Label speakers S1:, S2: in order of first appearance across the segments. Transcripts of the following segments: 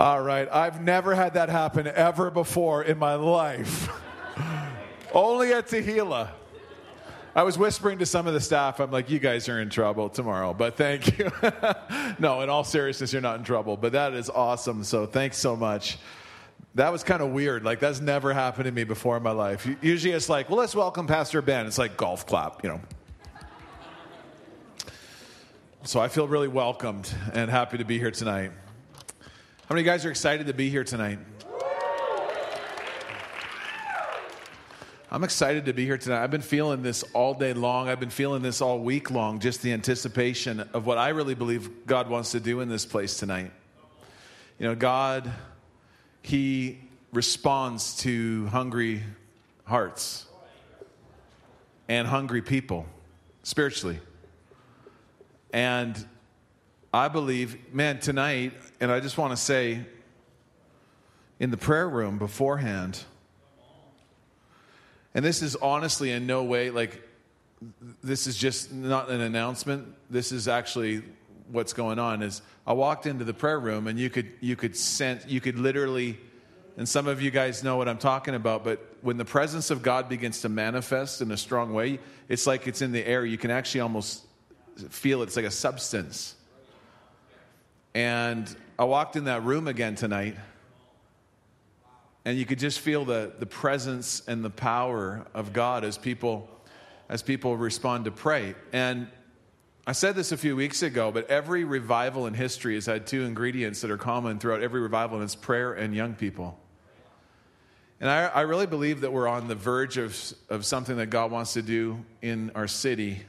S1: All right, I've never had that happen ever before in my life. Only at Tehillah. I was whispering to some of the staff, I'm like, you guys are in trouble tomorrow, but thank you. no, in all seriousness, you're not in trouble, but that is awesome. So thanks so much. That was kind of weird. Like, that's never happened to me before in my life. Usually it's like, well, let's welcome Pastor Ben. It's like golf clap, you know. So I feel really welcomed and happy to be here tonight. How many guys are excited to be here tonight? I'm excited to be here tonight. I've been feeling this all day long. I've been feeling this all week long, just the anticipation of what I really believe God wants to do in this place tonight. You know, God, He responds to hungry hearts and hungry people spiritually. And I believe, man, tonight, and I just want to say in the prayer room beforehand, and this is honestly in no way like this is just not an announcement. This is actually what's going on is I walked into the prayer room and you could you could sense you could literally and some of you guys know what I'm talking about, but when the presence of God begins to manifest in a strong way, it's like it's in the air. You can actually almost feel it. It's like a substance. And I walked in that room again tonight and you could just feel the, the presence and the power of God as people as people respond to pray. And I said this a few weeks ago, but every revival in history has had two ingredients that are common throughout every revival, and it's prayer and young people. And I, I really believe that we're on the verge of, of something that God wants to do in our city.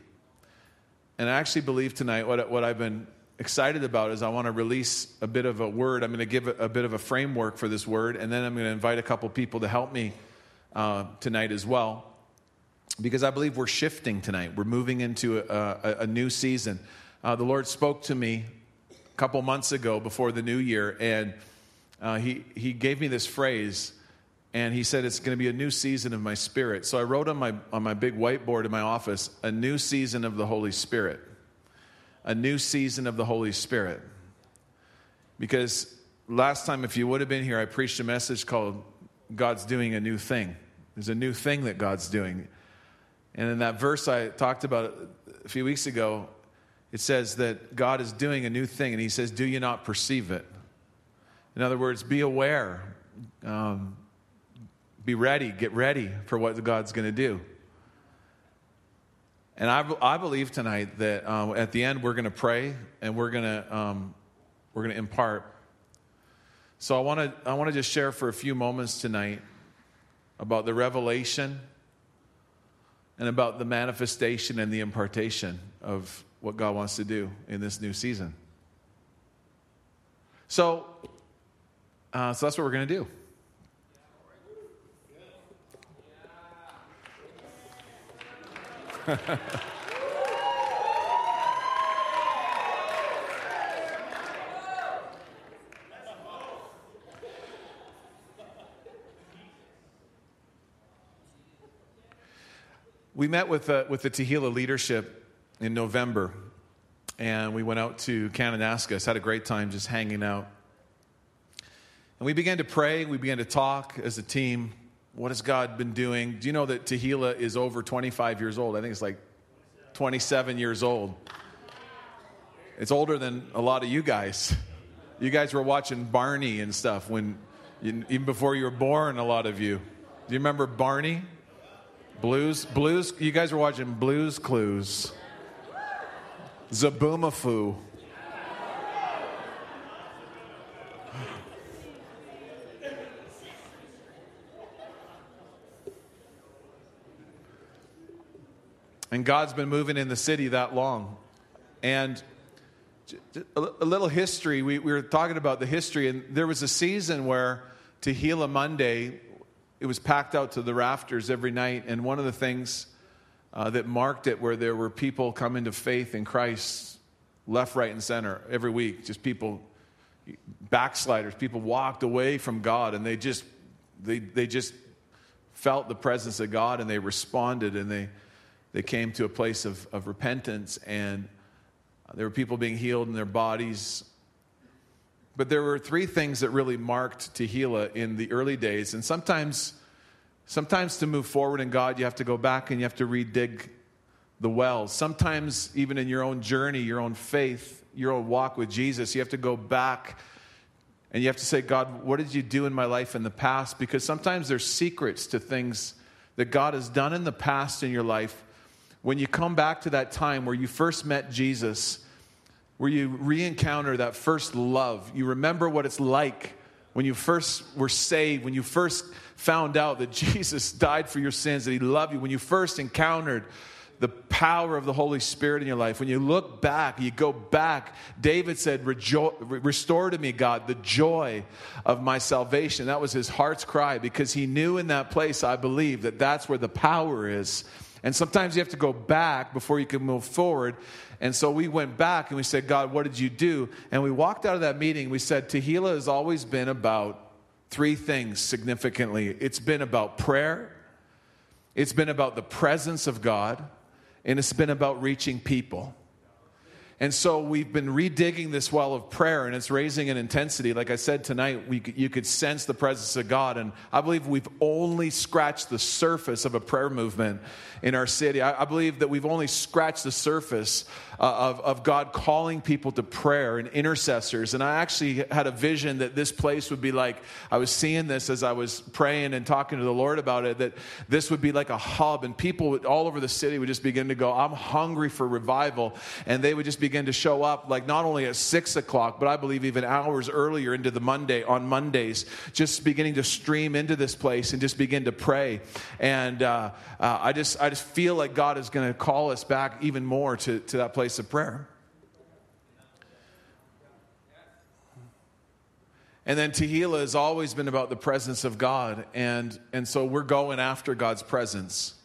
S1: And I actually believe tonight what, what I've been excited about is I want to release a bit of a word. I'm going to give a, a bit of a framework for this word, and then I'm going to invite a couple people to help me uh, tonight as well. Because I believe we're shifting tonight. We're moving into a, a, a new season. Uh, the Lord spoke to me a couple months ago before the new year, and uh, he, he gave me this phrase, and he said, It's going to be a new season of my spirit. So I wrote on my, on my big whiteboard in my office, A new season of the Holy Spirit a new season of the Holy Spirit. Because last time, if you would have been here, I preached a message called God's Doing a New Thing. There's a new thing that God's doing. And in that verse I talked about a few weeks ago, it says that God is doing a new thing, and He says, Do you not perceive it? In other words, be aware, um, be ready, get ready for what God's going to do. And I, I believe tonight that um, at the end we're going to pray and we're going to um, we're going to impart. So I want to I want to just share for a few moments tonight about the revelation and about the manifestation and the impartation of what God wants to do in this new season. So, uh, so that's what we're going to do. we met with, uh, with the Tehillah leadership in November, and we went out to Kananaskis, had a great time just hanging out. And we began to pray, we began to talk as a team what has God been doing? Do you know that Tehillah is over 25 years old? I think it's like 27 years old. It's older than a lot of you guys. You guys were watching Barney and stuff when, even before you were born, a lot of you. Do you remember Barney? Blues? Blues? You guys were watching Blues Clues. Zoboomafoo. And God's been moving in the city that long. And a little history, we, we were talking about the history, and there was a season where Tehillah Monday, it was packed out to the rafters every night. And one of the things uh, that marked it where there were people coming to faith in Christ left, right, and center every week. Just people, backsliders, people walked away from God and they just, they, they just felt the presence of God and they responded and they, they came to a place of, of repentance, and uh, there were people being healed in their bodies. but there were three things that really marked Tehillah in the early days. And sometimes, sometimes to move forward in God, you have to go back and you have to redig the wells. Sometimes, even in your own journey, your own faith, your own walk with Jesus, you have to go back and you have to say, God, what did you do in my life in the past? Because sometimes there's secrets to things that God has done in the past in your life. When you come back to that time where you first met Jesus, where you re encounter that first love, you remember what it's like when you first were saved, when you first found out that Jesus died for your sins, that He loved you, when you first encountered the power of the Holy Spirit in your life. When you look back, you go back. David said, Restore to me, God, the joy of my salvation. That was his heart's cry because he knew in that place, I believe, that that's where the power is. And sometimes you have to go back before you can move forward. And so we went back and we said, God, what did you do? And we walked out of that meeting. We said, Tehillah has always been about three things significantly it's been about prayer, it's been about the presence of God and it's been about reaching people. And so we've been redigging this well of prayer, and it's raising in intensity. Like I said tonight, we, you could sense the presence of God. And I believe we've only scratched the surface of a prayer movement in our city. I, I believe that we've only scratched the surface of, of God calling people to prayer and intercessors. And I actually had a vision that this place would be like, I was seeing this as I was praying and talking to the Lord about it, that this would be like a hub, and people would, all over the city would just begin to go, I'm hungry for revival. And they would just begin to show up, like not only at six o'clock, but I believe even hours earlier into the Monday, on Mondays, just beginning to stream into this place and just begin to pray. And uh, uh, I just, I just feel like God is going to call us back even more to, to that place of prayer. And then Tehillah has always been about the presence of God. And, and so we're going after God's presence.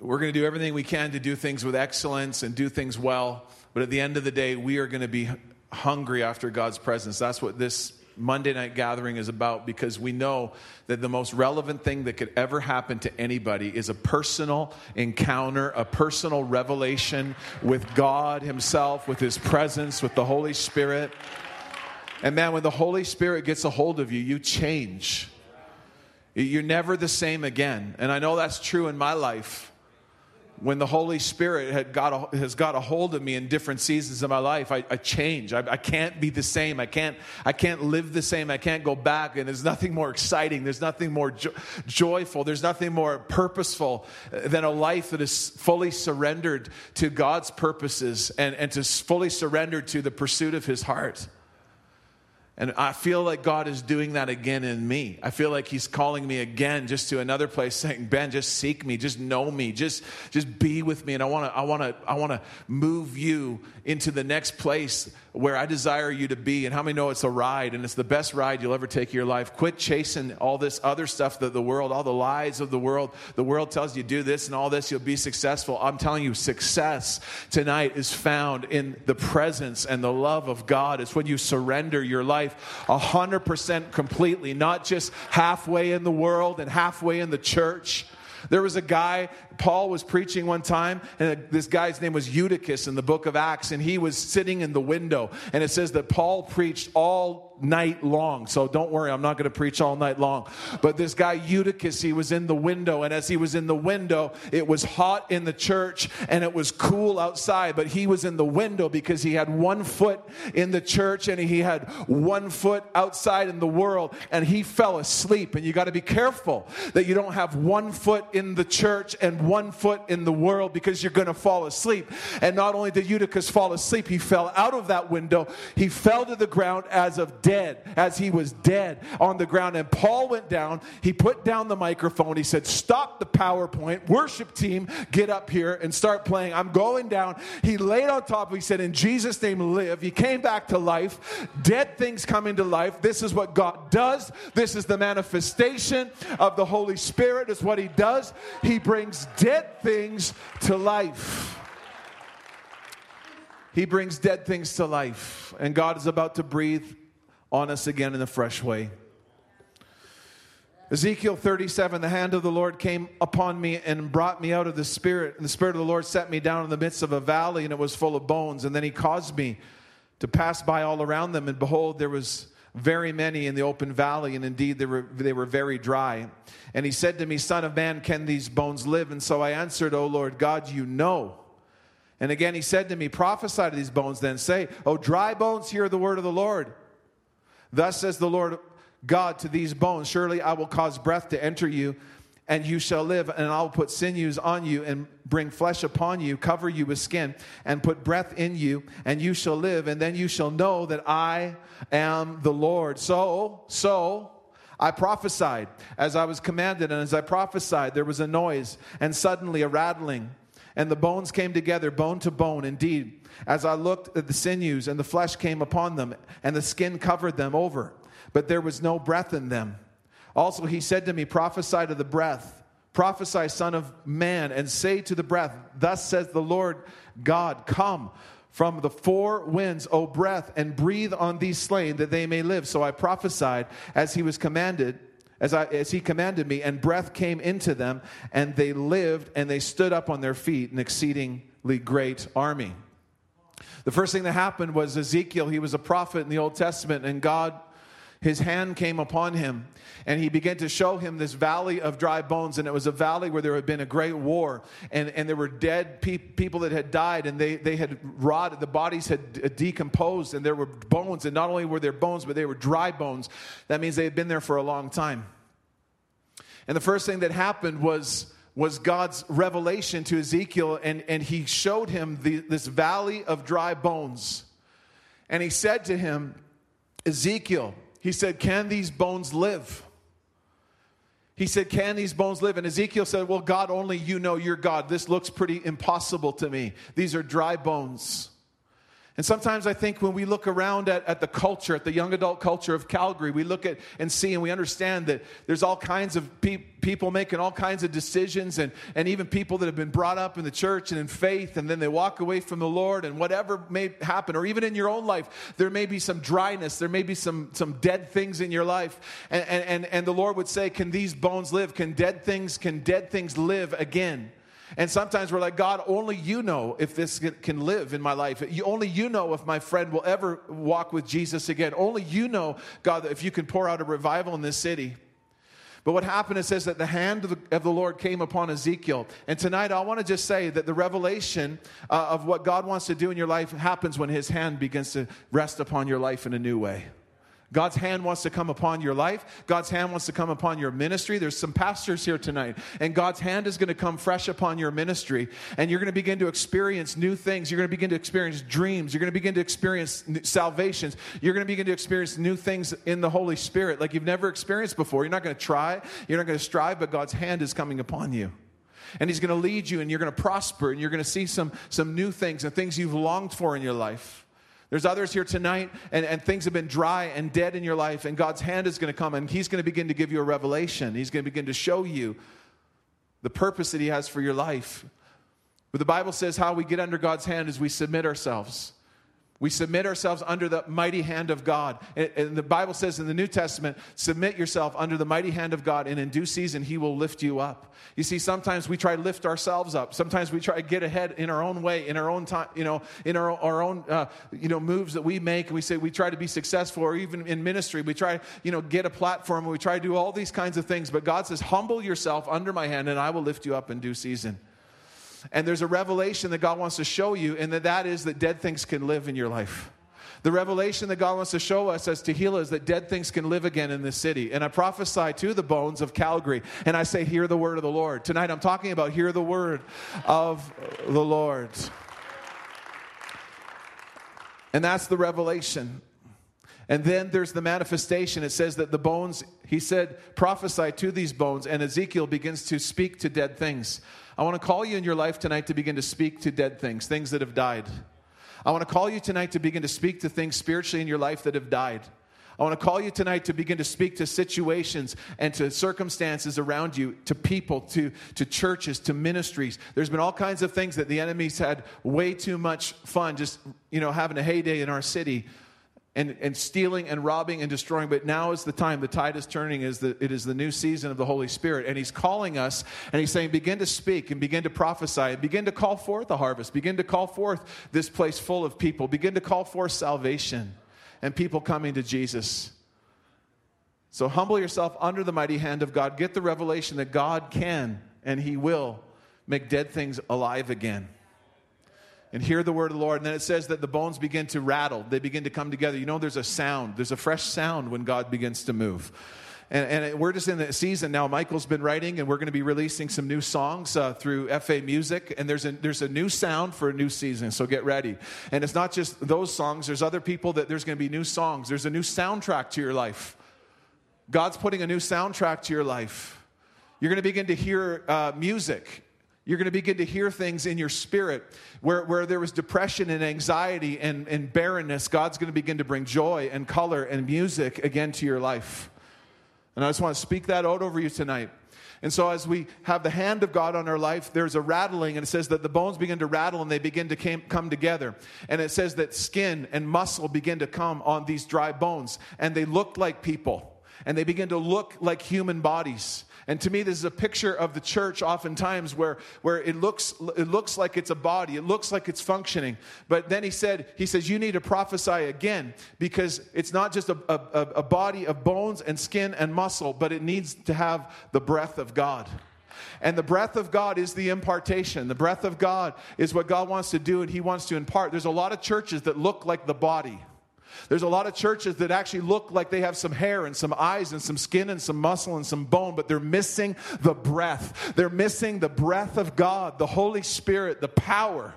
S1: We're going to do everything we can to do things with excellence and do things well. But at the end of the day, we are going to be hungry after God's presence. That's what this Monday night gathering is about because we know that the most relevant thing that could ever happen to anybody is a personal encounter, a personal revelation with God Himself, with His presence, with the Holy Spirit. And man, when the Holy Spirit gets a hold of you, you change. You're never the same again. And I know that's true in my life when the Holy Spirit had got a, has got a hold of me in different seasons of my life, I, I change. I, I, can't be the same. I can't, I can't live the same. I can't go back. And there's nothing more exciting. There's nothing more jo- joyful. There's nothing more purposeful than a life that is fully surrendered to God's purposes and, and to fully surrendered to the pursuit of His heart. And I feel like God is doing that again in me. I feel like He's calling me again just to another place, saying, Ben, just seek me, just know me, just, just be with me. And I wanna, I wanna, I wanna move you into the next place where I desire you to be. And how many know it's a ride and it's the best ride you'll ever take in your life? Quit chasing all this other stuff that the world, all the lies of the world. The world tells you do this and all this, you'll be successful. I'm telling you, success tonight is found in the presence and the love of God. It's when you surrender your life 100% completely, not just halfway in the world and halfway in the church. There was a guy, Paul was preaching one time, and this guy's name was Eutychus in the book of Acts, and he was sitting in the window. And it says that Paul preached all night long. So don't worry, I'm not going to preach all night long. But this guy, Eutychus, he was in the window. And as he was in the window, it was hot in the church and it was cool outside. But he was in the window because he had one foot in the church and he had one foot outside in the world. And he fell asleep. And you got to be careful that you don't have one foot in the church and one foot in the world because you're going to fall asleep. And not only did Eutychus fall asleep, he fell out of that window, he fell to the ground as of dead, as he was dead on the ground. And Paul went down, he put down the microphone, he said, Stop the PowerPoint, worship team, get up here and start playing. I'm going down. He laid on top, of he said, In Jesus' name, live. He came back to life. Dead things come into life. This is what God does. This is the manifestation of the Holy Spirit, is what he does. He brings dead things to life. He brings dead things to life. And God is about to breathe on us again in a fresh way. Ezekiel 37, the hand of the Lord came upon me and brought me out of the Spirit. And the Spirit of the Lord set me down in the midst of a valley, and it was full of bones. And then he caused me to pass by all around them, and behold, there was very many in the open valley, and indeed they were, they were very dry. And he said to me, Son of man, can these bones live? And so I answered, O Lord God, you know. And again he said to me, Prophesy to these bones, then say, O dry bones, hear the word of the Lord. Thus says the Lord God to these bones, Surely I will cause breath to enter you and you shall live, and I'll put sinews on you and bring flesh upon you, cover you with skin, and put breath in you, and you shall live, and then you shall know that I am the Lord. So, so, I prophesied as I was commanded, and as I prophesied, there was a noise, and suddenly a rattling, and the bones came together, bone to bone. Indeed, as I looked at the sinews, and the flesh came upon them, and the skin covered them over, but there was no breath in them. Also, he said to me, Prophesy to the breath, prophesy, Son of Man, and say to the breath, Thus says the Lord God, Come from the four winds, O breath, and breathe on these slain that they may live. So I prophesied as he was commanded. As, I, as he commanded me, and breath came into them, and they lived, and they stood up on their feet, an exceedingly great army. The first thing that happened was Ezekiel, he was a prophet in the Old Testament, and God his hand came upon him and he began to show him this valley of dry bones and it was a valley where there had been a great war and, and there were dead pe- people that had died and they, they had rotted the bodies had decomposed and there were bones and not only were there bones but they were dry bones that means they had been there for a long time and the first thing that happened was was God's revelation to Ezekiel, and, and he showed him the, this valley of dry bones. And he said to him, Ezekiel, he said, Can these bones live? He said, Can these bones live? And Ezekiel said, Well, God, only you know your God. This looks pretty impossible to me. These are dry bones. And sometimes I think when we look around at, at the culture, at the young adult culture of Calgary, we look at and see and we understand that there's all kinds of pe- people making all kinds of decisions and, and even people that have been brought up in the church and in faith and then they walk away from the Lord and whatever may happen, or even in your own life, there may be some dryness, there may be some, some dead things in your life. And, and, and the Lord would say, Can these bones live? Can dead things, can dead things live again? And sometimes we're like, God, only you know if this can live in my life. Only you know if my friend will ever walk with Jesus again. Only you know, God, if you can pour out a revival in this city. But what happened, it says that the hand of the, of the Lord came upon Ezekiel. And tonight, I want to just say that the revelation uh, of what God wants to do in your life happens when his hand begins to rest upon your life in a new way. God's hand wants to come upon your life. God's hand wants to come upon your ministry. There's some pastors here tonight, and God's hand is going to come fresh upon your ministry, and you're going to begin to experience new things. You're going to begin to experience dreams. You're going to begin to experience salvations. You're going to begin to experience new things in the Holy Spirit like you've never experienced before. You're not going to try, you're not going to strive, but God's hand is coming upon you and he's going to lead you and you're going to prosper and you're going to see some, some new things and things you've longed for in your life there's others here tonight, and, and things have been dry and dead in your life, and God's hand is going to come and He's going to begin to give you a revelation. He's going to begin to show you the purpose that He has for your life. But the Bible says how we get under God's hand is we submit ourselves. We submit ourselves under the mighty hand of God. And the Bible says in the New Testament, submit yourself under the mighty hand of God, and in due season, He will lift you up. You see, sometimes we try to lift ourselves up. Sometimes we try to get ahead in our own way, in our own time, you know, in our, our own, uh, you know, moves that we make. And we say we try to be successful, or even in ministry, we try, you know, get a platform, and we try to do all these kinds of things. But God says, humble yourself under my hand, and I will lift you up in due season. And there's a revelation that God wants to show you, and that that is that dead things can live in your life. The revelation that God wants to show us as Tehillah is that dead things can live again in this city. And I prophesy to the bones of Calgary, and I say, Hear the word of the Lord. Tonight I'm talking about hear the word of the Lord. And that's the revelation. And then there's the manifestation. It says that the bones, he said, prophesy to these bones, and Ezekiel begins to speak to dead things. I want to call you in your life tonight to begin to speak to dead things, things that have died. I want to call you tonight to begin to speak to things spiritually in your life that have died. I want to call you tonight to begin to speak to situations and to circumstances around you, to people, to, to churches, to ministries. There's been all kinds of things that the enemy's had way too much fun just, you know, having a heyday in our city. And, and stealing and robbing and destroying. But now is the time. The tide is turning. Is the, it is the new season of the Holy Spirit. And He's calling us and He's saying, begin to speak and begin to prophesy and begin to call forth the harvest. Begin to call forth this place full of people. Begin to call forth salvation and people coming to Jesus. So humble yourself under the mighty hand of God. Get the revelation that God can and He will make dead things alive again and hear the word of the Lord. And then it says that the bones begin to rattle, they begin to come together. You know, there's a sound, there's a fresh sound when God begins to move. And, and, we're just in the season now. Michael's been writing, and we're going to be releasing some new songs uh, through FA Music. And there's a, there's a new sound for a new season, so get ready. And it's not just those songs, there's other people that there's going to be new songs. There's a new soundtrack to your life. God's putting a new soundtrack to your life. You're going to begin to hear uh, music you're going to begin to hear things in your spirit where, where there was depression and anxiety and, and barrenness. God's going to begin to bring joy and color and music again to your life. And I just want to speak that out over you tonight. And so, as we have the hand of God on our life, there's a rattling, and it says that the bones begin to rattle and they begin to came, come together. And it says that skin and muscle begin to come on these dry bones, and they look like people, and they begin to look like human bodies. And to me, this is a picture of the church oftentimes where, where it, looks, it looks like it's a body, it looks like it's functioning. But then he said, he says, you need to prophesy again because it's not just a, a, a body of bones and skin and muscle, but it needs to have the breath of God. And the breath of God is the impartation. The breath of God is what God wants to do and He wants to impart. There's a lot of churches that look like the body. There's a lot of churches that actually look like they have some hair and some eyes and some skin and some muscle and some bone, but they're missing the breath. They're missing the breath of God, the Holy Spirit, the power.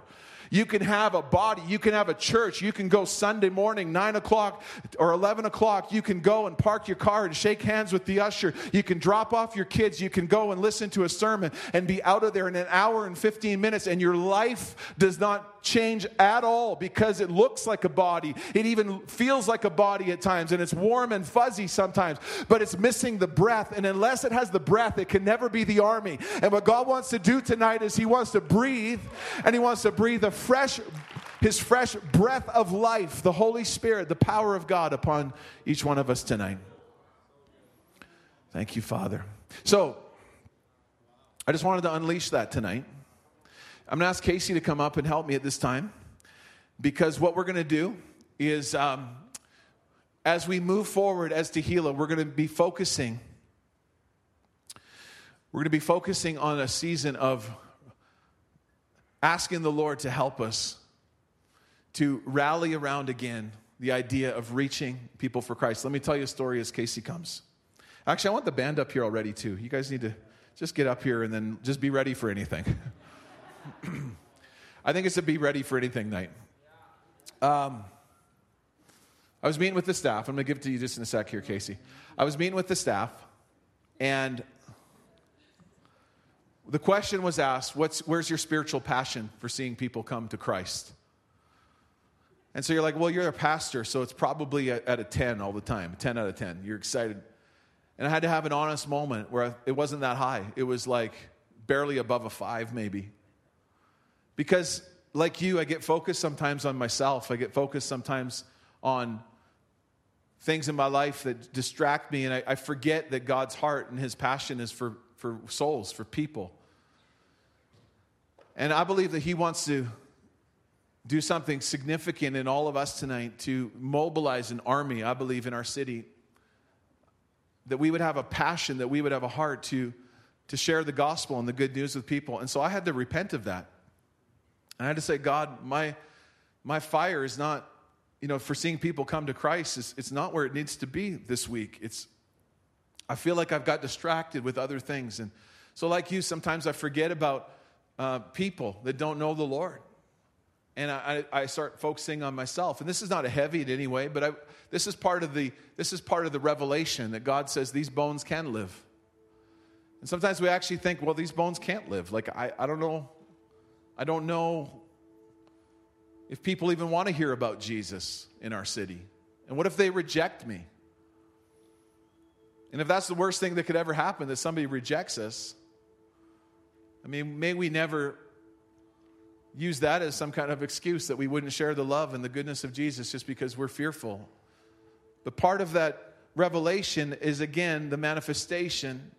S1: You can have a body, you can have a church, you can go Sunday morning, 9 o'clock or 11 o'clock. You can go and park your car and shake hands with the usher. You can drop off your kids, you can go and listen to a sermon and be out of there in an hour and 15 minutes, and your life does not change at all because it looks like a body. It even feels like a body at times, and it's warm and fuzzy sometimes, but it's missing the breath. And unless it has the breath, it can never be the army. And what God wants to do tonight is He wants to breathe, and He wants to breathe a fresh his fresh breath of life, the Holy Spirit, the power of God upon each one of us tonight. Thank you, Father. So, I just wanted to unleash that tonight. I'm going to ask Casey to come up and help me at this time because what we're going to do is um, as we move forward as Tehillah, we're going to be focusing. We're going to be focusing on a season of asking the Lord to help us to rally around again the idea of reaching people for Christ. Let me tell you a story as Casey comes. Actually, I want the band up here already, too. You guys need to just get up here and then just be ready for anything. I think it's a be ready for anything night. Um, I was meeting with the staff. I'm going to give it to you just in a sec here, Casey. I was meeting with the staff, and the question was asked Where's your spiritual passion for seeing people come to Christ? And so you're like, Well, you're a pastor, so it's probably at a 10 all the time, 10 out of 10. You're excited. And I had to have an honest moment where it wasn't that high. It was like barely above a five, maybe. Because, like you, I get focused sometimes on myself. I get focused sometimes on things in my life that distract me, and I, I forget that God's heart and His passion is for, for souls, for people. And I believe that He wants to do something significant in all of us tonight to mobilize an army, I believe, in our city. That we would have a passion, that we would have a heart to, to share the gospel and the good news with people. And so I had to repent of that. And I had to say, God, my, my fire is not, you know, for seeing people come to Christ, it's, it's not where it needs to be this week. It's, I feel like I've got distracted with other things. And so, like you, sometimes I forget about uh, people that don't know the Lord. And I, I, start focusing on myself. And this is not a heavy in any way, but I, this, is part of the, this is part of the revelation that God says these bones can live. And sometimes we actually think, well, these bones can't live. Like, I, I don't know I don't know if people even want to hear about Jesus in our city. And what if they reject me? And if that's the worst thing that could ever happen, that somebody rejects us, I mean, may we never use that as some kind of excuse that we wouldn't share the love and the goodness of Jesus just because we're fearful But part of that revelation is again the manifestation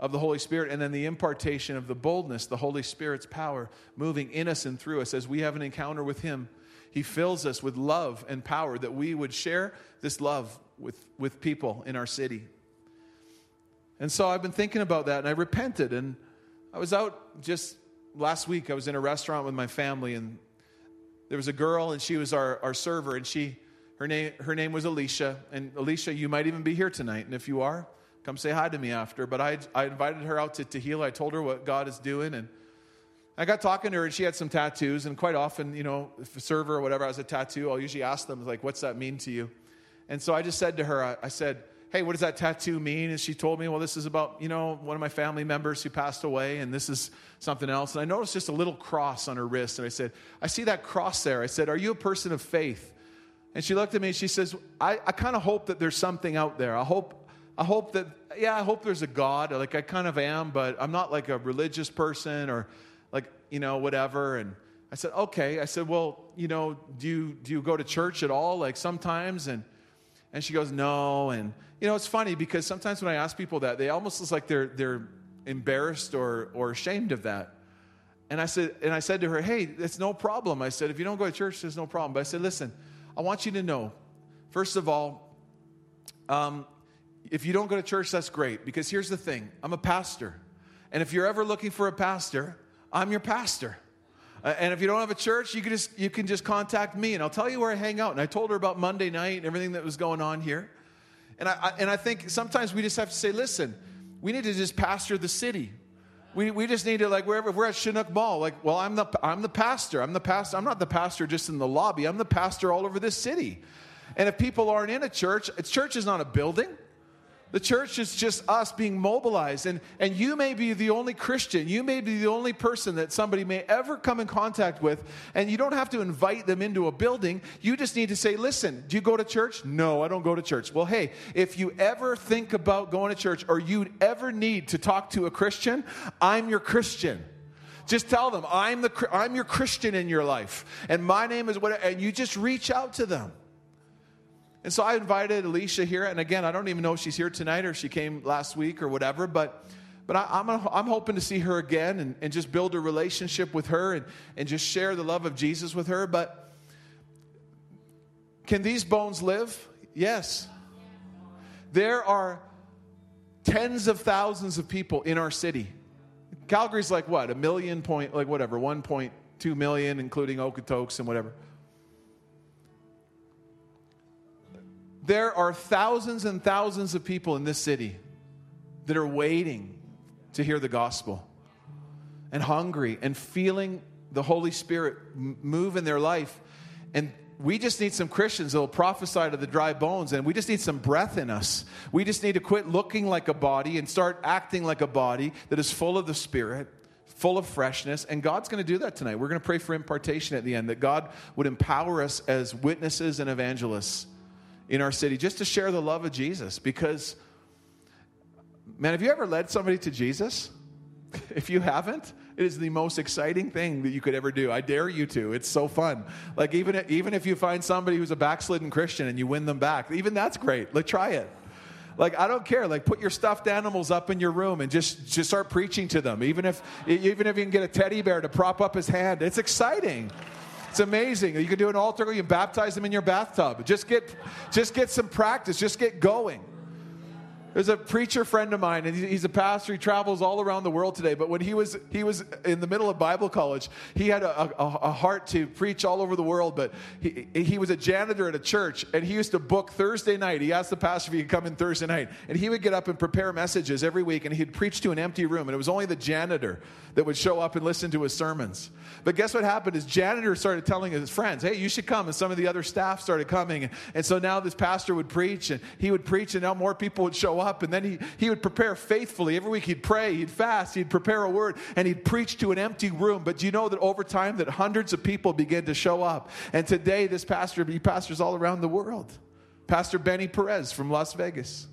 S1: of the Holy Spirit and then the impartation of the boldness, the Holy Spirit's power moving in us and through us as we have an encounter with Him. He fills us with love and power that we would share this love with, with people in our city. And so I've been thinking about that and I repented. And I was out just last week, I was in a restaurant with my family and there was a girl and she was our, our server and she her name her name was Alicia. And Alicia, you might even be here tonight. And if you are, come say hi to me after. But I, I invited her out to Tehillah. I told her what God is doing. And I got talking to her, and she had some tattoos. And quite often, you know, if a server or whatever has a tattoo, I'll usually ask them, like, what's that mean to you? And so I just said to her, I, I said, hey, what does that tattoo mean? And she told me, well, this is about, you know, one of my family members who passed away, and this is something else. And I noticed just a little cross on her wrist. And I said, I see that cross there. I said, are you a person of faith? And she looked at me and she says, I, I kind of hope that there's something out there. I hope I hope that, yeah, I hope there's a God. Like, I kind of am, but I'm not like a religious person or like, you know, whatever. And I said, okay. I said, well, you know, do you, do you go to church at all? Like, sometimes? And, and she goes, no. And, you know, it's funny because sometimes when I ask people that, they almost look like they're, they're embarrassed or, or ashamed of that. And I said, and I said to her, hey, it's no problem. I said, if you don't go to church, there's no problem. But I said, listen, I want you to know, first of all, um, if you don't go to church, that's great because here's the thing I'm a pastor. And if you're ever looking for a pastor, I'm your pastor. Uh, and if you don't have a church, you can, just, you can just contact me and I'll tell you where I hang out. And I told her about Monday night and everything that was going on here. And I, I and I think sometimes we just have to say, listen, we need to just pastor the city. We, we just need to like wherever we're at Chinook Mall, like, well, I'm the I'm the pastor. I'm the pastor. I'm not the pastor just in the lobby. I'm the pastor all over this city. And if people aren't in a church, a church is not a building. The church is just us being mobilized. And, and you may be the only Christian. You may be the only person that somebody may ever come in contact with. And you don't have to invite them into a building. You just need to say, listen, do you go to church? No, I don't go to church. Well, hey, if you ever think about going to church or you ever need to talk to a Christian, I'm your Christian. Just tell them, I'm, the, I'm your Christian in your life. And my name is what, and you just reach out to them. And so I invited Alicia here. And again, I don't even know if she's here tonight or she came last week or whatever, but, but I, am I'm, I'm hoping to see her again and, and just build a relationship with her and, and just share the love of Jesus with her. But can these bones live? Yes. There are tens of thousands of people in our city. Calgary's like what? A million point, like whatever, 1.2 million, including Okotoks and whatever. There are thousands and thousands of people in this city that are waiting to hear the gospel and hungry and feeling the Holy Spirit move in their life. And we just need some Christians that will prophesy to the dry bones, and we just need some breath in us. We just need to quit looking like a body and start acting like a body that is full of the Spirit, full of freshness. And God's going to do that tonight. We're going to pray for impartation at the end, that God would empower us as witnesses and evangelists in our city just to share the love of Jesus. Because, man, have you ever led somebody to Jesus? If you haven't, it is the most exciting thing that you could ever do. I dare you to. It's so fun. Like even even if you find somebody who's a backslidden Christian and you win them back, even that's great. Like try it. Like I don't care. Like put your stuffed animals up in your room and just just start preaching to them. Even if even if you can get a teddy bear to prop up his hand, it's exciting. It's amazing. You can do an altar you can baptize them in your bathtub. Just get, just get some practice, just get going. There's a preacher friend of mine, and he's a pastor. He travels all around the world today. But when he was he was in the middle of Bible college, he had a, a, a heart to preach all over the world. But he, he was a janitor at a church, and he used to book Thursday night. He asked the pastor if he could come in Thursday night, and he would get up and prepare messages every week, and he'd preach to an empty room, and it was only the janitor that would show up and listen to his sermons. But guess what happened? His janitor started telling his friends, "Hey, you should come," and some of the other staff started coming, and, and so now this pastor would preach, and he would preach, and now more people would show up up and then he, he would prepare faithfully. Every week he'd pray, he'd fast, he'd prepare a word, and he'd preach to an empty room. But do you know that over time that hundreds of people began to show up? And today this pastor, he pastors all around the world. Pastor Benny Perez from Las Vegas.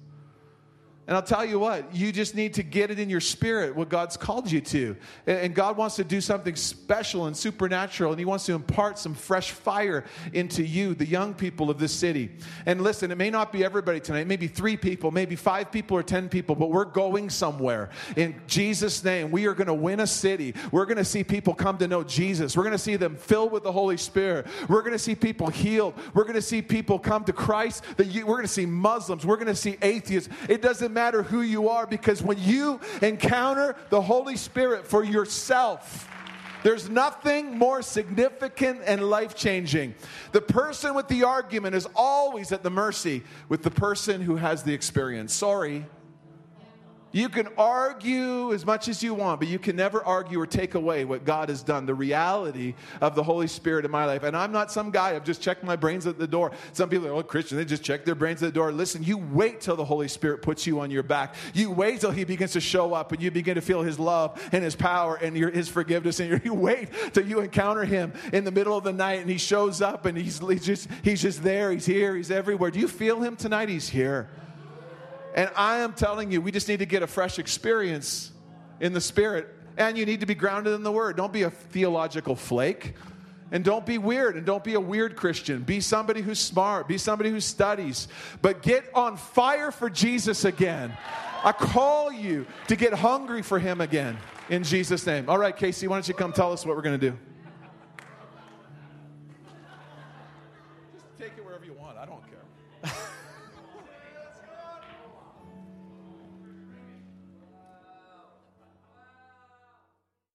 S1: And I'll tell you what, you just need to get it in your spirit what God's called you to. And God wants to do something special and supernatural, and He wants to impart some fresh fire into you, the young people of this city. And listen, it may not be everybody tonight, maybe three people, maybe five people or 10 people, but we're going somewhere. In Jesus' name, we are going to win a city. We're going to see people come to know Jesus. We're going to see them filled with the Holy Spirit. We're going to see people healed. We're going to see people come to Christ. We're going to see Muslims. We're going to see atheists. It doesn't matter who you are because when you encounter the Holy Spirit for yourself, there's nothing more significant and life changing. The person with the argument is always at the mercy with the person who has the experience. Sorry. You can argue as much as you want, but you can never argue or take away what God has done, the reality of the Holy Spirit in my life. And I'm not some guy, I've just checked my brains at the door. Some people are, oh, Christian, they just check their brains at the door. Listen, you wait till the Holy Spirit puts you on your back. You wait till He begins to show up and you begin to feel His love and His power and your, His forgiveness. And you wait till you encounter Him in the middle of the night and He shows up and He's, he's, just, he's just there, He's here, He's everywhere. Do you feel Him tonight? He's here. And I am telling you, we just need to get a fresh experience in the Spirit. And you need to be grounded in the Word. Don't be a theological flake. And don't be weird and don't be a weird Christian. Be somebody who's smart. Be somebody who studies. But get on fire for Jesus again. I call you to get hungry for Him again in Jesus' name. All right, Casey, why don't you come tell us what we're going to do?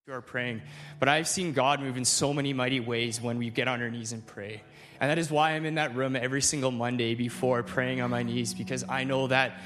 S2: Who are praying. But I've seen God move in so many mighty ways when we get on our knees and pray. And that is why I'm in that room every single Monday before praying on my knees because I know that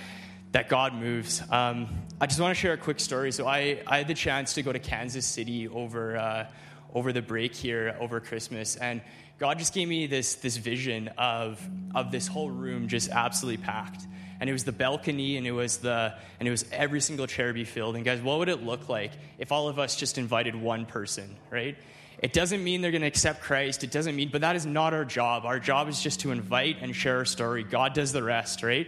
S2: that God moves. Um, I just want to share a quick story. So I, I had the chance to go to Kansas City over uh, over the break here over Christmas, and God just gave me this this vision of of this whole room just absolutely packed. And it was the balcony and it was the and it was every single chair be filled. And guys what would it look like if all of us just invited one person right? It doesn't mean they're going to accept christ. It doesn't mean but that is not our job. Our job is just to invite and share our story. God does the rest right?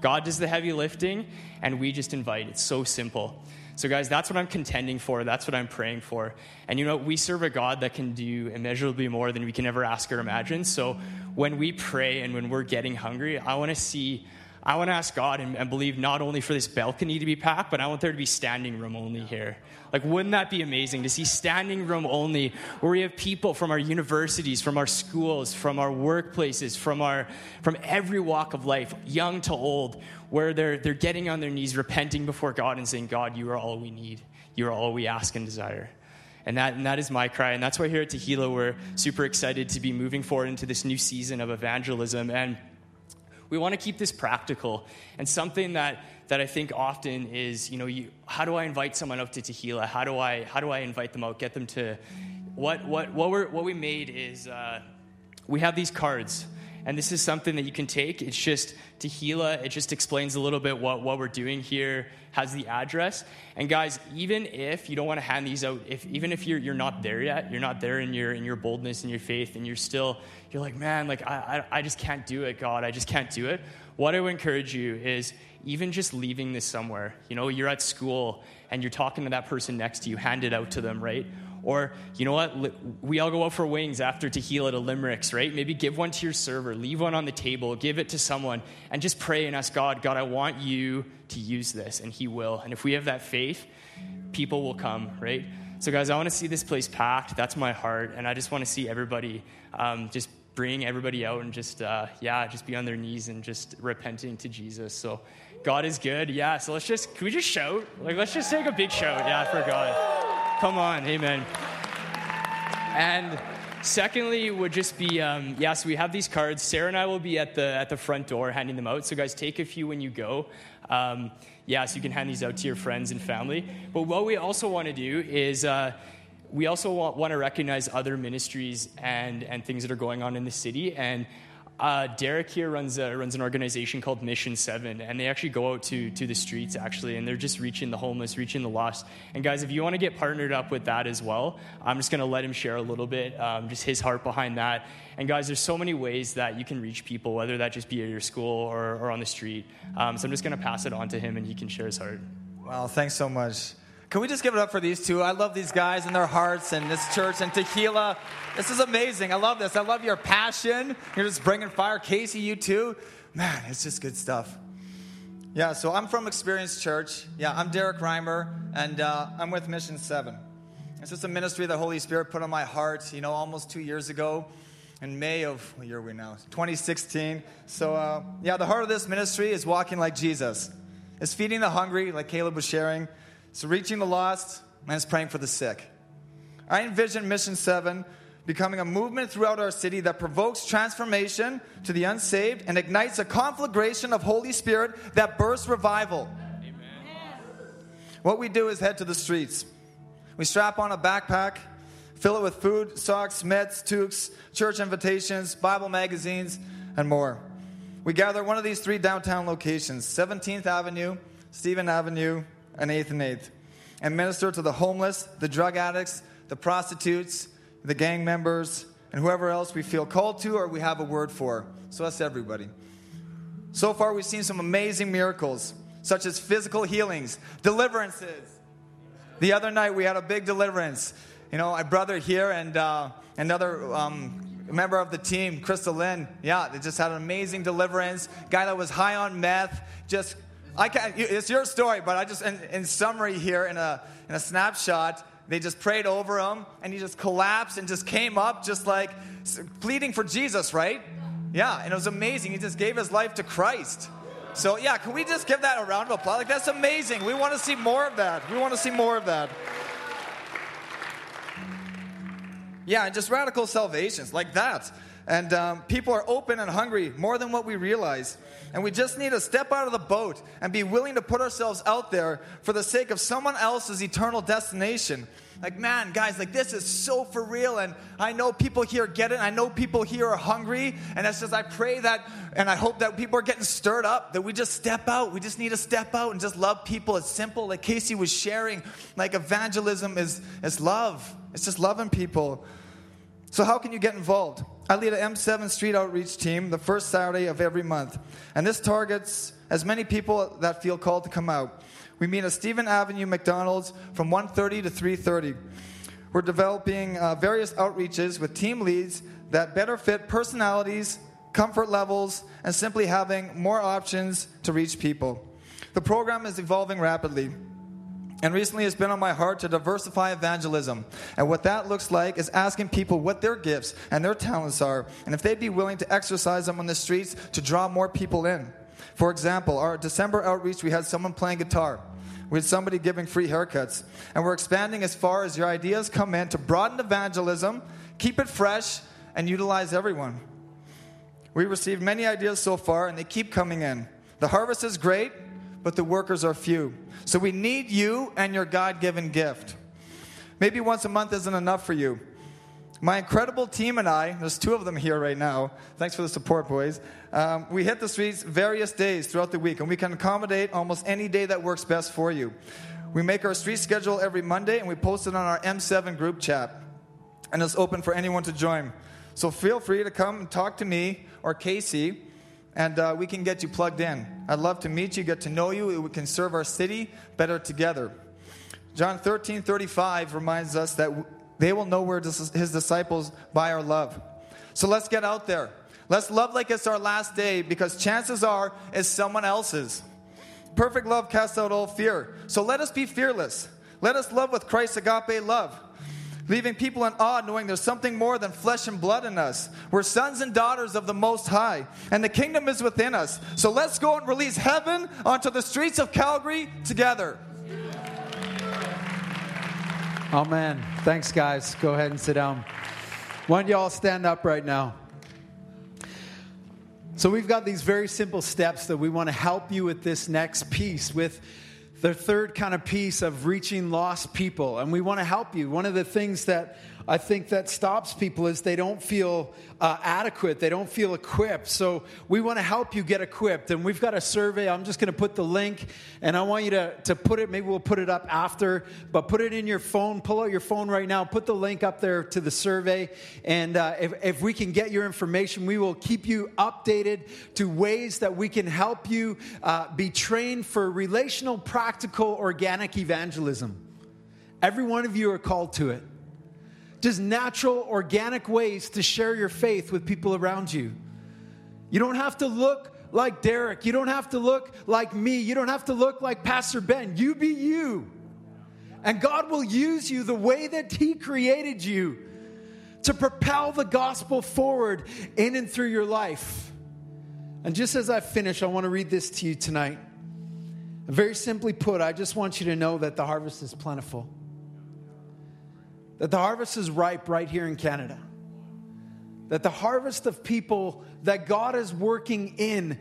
S2: God does the heavy lifting and we just invite. It's so simple so, guys, that's what I'm contending for. That's what I'm praying for. And you know, we serve a God that can do immeasurably more than we can ever ask or imagine. So, when we pray and when we're getting hungry, I want to see I want to ask God and, and, believe not only for this balcony to be packed, but I want there to be standing room only here. Like, wouldn't that be amazing to see standing room only where we have people from our universities, from our schools, from our workplaces, from, our, from every walk of life, young to old, where they're, they're getting on their knees, repenting before God and saying, God, you are all we need. You are all we ask and desire. And that, and that is my cry. And that's why here at Tehillah, we're super excited to be moving forward into this new season of evangelism. And we want to keep this practical. And something that, that I think often is, you know, you, how do I invite someone up to Tehillah? How do I, how do I invite them out, get them to, what, what, what, we're, what we made is uh, we have these cards. And this is something that you can take. It's just Tehillah. It just explains a little bit what, what we're doing here, has the address. And guys, even if you don't want to hand these out, if, even if you're, you're not there yet, you're not there in your, in your boldness and your faith, and you're still, you're like, man, like, I, I, I just can't do it, God. I just can't do it. What I would encourage you is even just leaving this somewhere. You know, you're at school and you're talking to that person next to you, hand it out to them, right? Or, you know what? We all go out for wings after Tehillah to Limericks, right? Maybe give one to your server, leave one on the table, give it to someone, and just pray and ask God, God, I want you to use this, and He will. And if we have that faith, people will come, right? So, guys, I want to see this place packed. That's my heart. And I just want to see everybody um, just bring everybody out and just, uh, yeah, just be on their knees and just repenting to Jesus. So, God is good. Yeah. So let's just, can we just shout? Like, let's just take a big shout. Yeah, for God. Come on, amen. And secondly, would just be um, yes, we have these cards. Sarah and I will be at the at the front door handing them out. So guys, take a few when you go. Um, you can hand these out to your friends and family. But what we also want to do is. Uh, we also want, want to recognize other ministries and, and things that are going on in the city. And Uh, Derek here runs runs an organization called Mission Seven, and they actually go out to to the streets actually, and they're just reaching the homeless, reaching the lost. And guys, if you want to get partnered up with that as well, I'm just going to let him share a little bit, um, just his heart behind that. And guys, there's so many ways that you can reach people, whether that just be at your school or, or on the street. Um, so I'm just going to pass it on to him, and he can share his heart.
S3: Wow, thanks so much. Can we just give it up for these two? I love these guys and their hearts and this church and tequila. This is amazing. I love this. I love your passion. You're just bringing fire. Casey, you too. Man, it's just good stuff. Yeah, so I'm from Experience Church. Yeah, I'm Derek Reimer, and uh, I'm with Mission 7. It's just a ministry the Holy Spirit put on my heart, you know, almost two years ago in May of, what year are we now? 2016. So, uh, yeah, the heart of this ministry is walking like Jesus. It's feeding the hungry, like Caleb was sharing. It's reaching the lost, and praying for the sick. I envision Mission 7 becoming a movement throughout our city that provokes transformation to the unsaved and ignites a conflagration of Holy Spirit that bursts revival. Amen. What we do is head to the streets. We strap on a backpack, fill it with food, socks, meds, toques, church invitations, Bible magazines, and more. We gather one of these three downtown locations 17th Avenue, Stephen Avenue, and 8th and 8th, and minister to the homeless, the drug addicts, the prostitutes, the gang members, and whoever else we feel called to or we have a word for. So that's everybody. So far, we've seen some amazing miracles, such as physical healings, deliverances. The other night, we had a big deliverance. You know, my brother here and uh, another um, member of the team, Crystal Lynn, yeah, they just had an amazing deliverance. Guy that was high on meth, just I can't, it's your story, but I just, in, in summary here, in a, in a snapshot, they just prayed over him and he just collapsed and just came up, just like pleading for Jesus, right? Yeah, and it was amazing. He just gave his life to Christ. So, yeah, can we just give that a round of applause? Like, that's amazing. We want to see more of that. We want to see more of that. Yeah, and just radical salvations like that. And um, people are open and hungry more than what we realize. And we just need to step out of the boat and be willing to put ourselves out there for the sake of someone else's eternal destination. Like, man, guys, like this is so for real. And I know people here get it. I know people here are hungry. And it's just, I pray that, and I hope that people are getting stirred up, that we just step out. We just need to step out and just love people. It's simple. Like Casey was sharing, like evangelism is, is love, it's just loving people. So, how can you get involved? I lead a M7 street outreach team the first Saturday of every month, and this targets as many people that feel called to come out. We meet at Stephen Avenue McDonald's from 1:30 to 3:30. We're developing uh, various outreaches with team leads that better fit personalities, comfort levels, and simply having more options to reach people. The program is evolving rapidly. And recently, it's been on my heart to diversify evangelism. And what that looks like is asking people what their gifts and their talents are, and if they'd be willing to exercise them on the streets to draw more people in. For example, our December outreach, we had someone playing guitar. We had somebody giving free haircuts. And we're expanding as far as your ideas come in to broaden evangelism, keep it fresh, and utilize everyone. We received many ideas so far, and they keep coming in. The harvest is great, but the workers are few. So we need you and your God given gift. Maybe once a month isn't enough for you. My incredible team and I, there's two of them here right now. Thanks for the support, boys. Um, we hit the streets various days throughout the week, and we can accommodate almost any day that works best for you. We make our street schedule every Monday, and we post it on our M7 group chat. And it's open for anyone to join. So feel free to come and talk to me or Casey and uh, we can get you plugged in. I'd love to meet you, get to know you. We can serve our city better together. John 13 35 reminds us that they will know we're his disciples by our love. So let's get out there. Let's love like it's our last day because chances are it's someone else's. Perfect love casts out all fear. So let us be fearless. Let us love with Christ's agape love leaving people in awe, knowing there's something more than flesh and blood in us. We're sons and daughters of the Most High, and the kingdom is within us. So let's go and release heaven onto the streets of Calgary together.
S4: Amen. Thanks, guys. Go ahead and sit down. Why don't you all stand up right now? So, we've got these very simple steps that we want to help you with this next piece, with the third kind of piece of reaching lost people. And we want to help you. One of the things that I think that stops people is they don't feel uh, adequate, they don't feel equipped. So we want to help you get equipped. And we've got a survey. I'm just going to put the link, and I want you to, to put it, maybe we'll put it up after, but put it in your phone. Pull out your phone right now, put the link up there to the survey. And uh, if, if we can get your information, we will keep you updated to ways that we can help you uh, be trained for relational, practical, organic evangelism. Every one of you are called to it just natural, organic ways to share your faith with people around you. You don't have to look like Derek. You don't have to look like me. You don't have to look like Pastor Ben. You be you. And God will use you the way that He created you to propel the gospel forward in and through your life. And just as I finish, I want to read this to you tonight. Very simply put, I just want you to know that the harvest is plentiful that the harvest is ripe right here in Canada. That the harvest of people that God is working in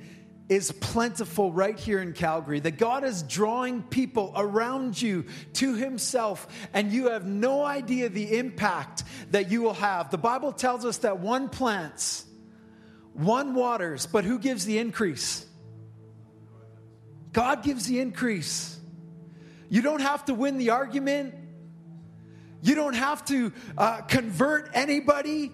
S4: is plentiful right here in Calgary. That God is drawing people around you to Himself, and you have no idea the impact that you will have. The Bible tells us that one plants, one waters, but who gives the increase? God gives the increase. You don't have to win the argument. You don't have to uh, convert anybody.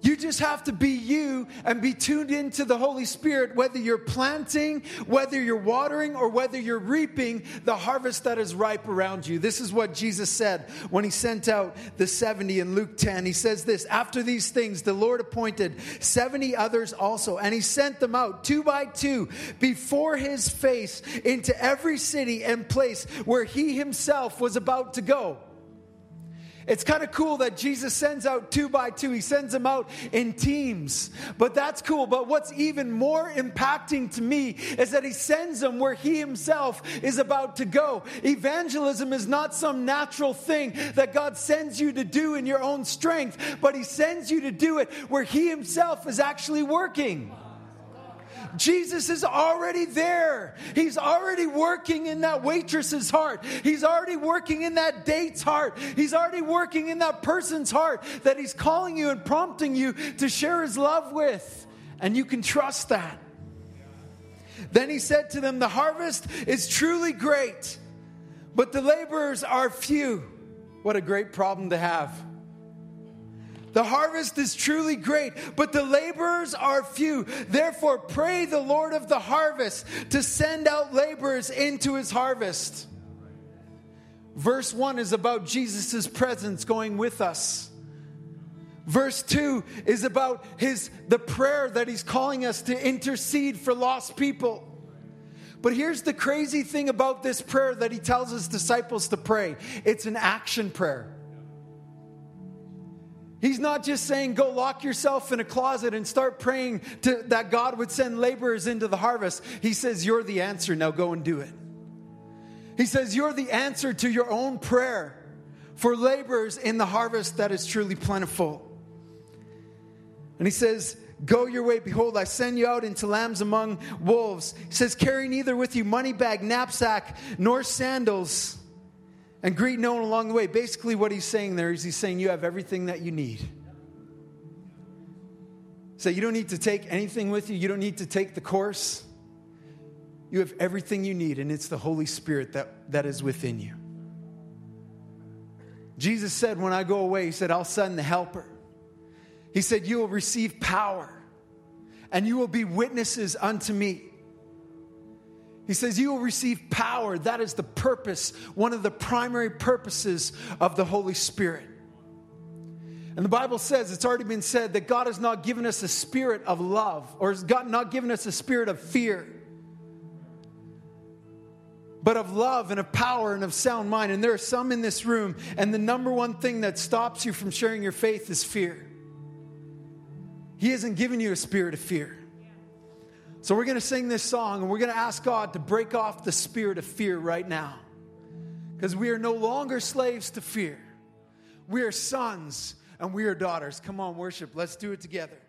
S4: You just have to be you and be tuned into the Holy Spirit, whether you're planting, whether you're watering, or whether you're reaping the harvest that is ripe around you. This is what Jesus said when he sent out the 70 in Luke 10. He says this After these things, the Lord appointed 70 others also, and he sent them out two by two before his face into every city and place where he himself was about to go. It's kind of cool that Jesus sends out two by two. He sends them out in teams. But that's cool. But what's even more impacting to me is that he sends them where he himself is about to go. Evangelism is not some natural thing that God sends you to do in your own strength, but he sends you to do it where he himself is actually working. Jesus is already there. He's already working in that waitress's heart. He's already working in that date's heart. He's already working in that person's heart that He's calling you and prompting you to share His love with. And you can trust that. Then He said to them, The harvest is truly great, but the laborers are few. What a great problem to have. The harvest is truly great, but the laborers are few. Therefore, pray the Lord of the harvest to send out laborers into his harvest. Verse 1 is about Jesus' presence going with us. Verse 2 is about his the prayer that he's calling us to intercede for lost people. But here's the crazy thing about this prayer that he tells his disciples to pray. It's an action prayer. He's not just saying, go lock yourself in a closet and start praying to, that God would send laborers into the harvest. He says, You're the answer. Now go and do it. He says, You're the answer to your own prayer for laborers in the harvest that is truly plentiful. And he says, Go your way. Behold, I send you out into lambs among wolves. He says, Carry neither with you money bag, knapsack, nor sandals and greet no one along the way. Basically, what he's saying there is he's saying you have everything that you need. So you don't need to take anything with you, you don't need to take the course. You have everything you need, and it's the Holy Spirit that, that is within you. Jesus said, When I go away, He said, I'll send the helper. He said, You will receive power, and you will be witnesses unto me. He says, You will receive power. That is the purpose, one of the primary purposes of the Holy Spirit. And the Bible says, it's already been said, that God has not given us a spirit of love, or has God not given us a spirit of fear, but of love and of power and of sound mind. And there are some in this room, and the number one thing that stops you from sharing your faith is fear. He hasn't given you a spirit of fear. So we're going to sing this song and we're going to ask God to break off the spirit of fear right now. Because we are no longer slaves to fear. We are sons and we are daughters. Come on, worship. Let's do it together.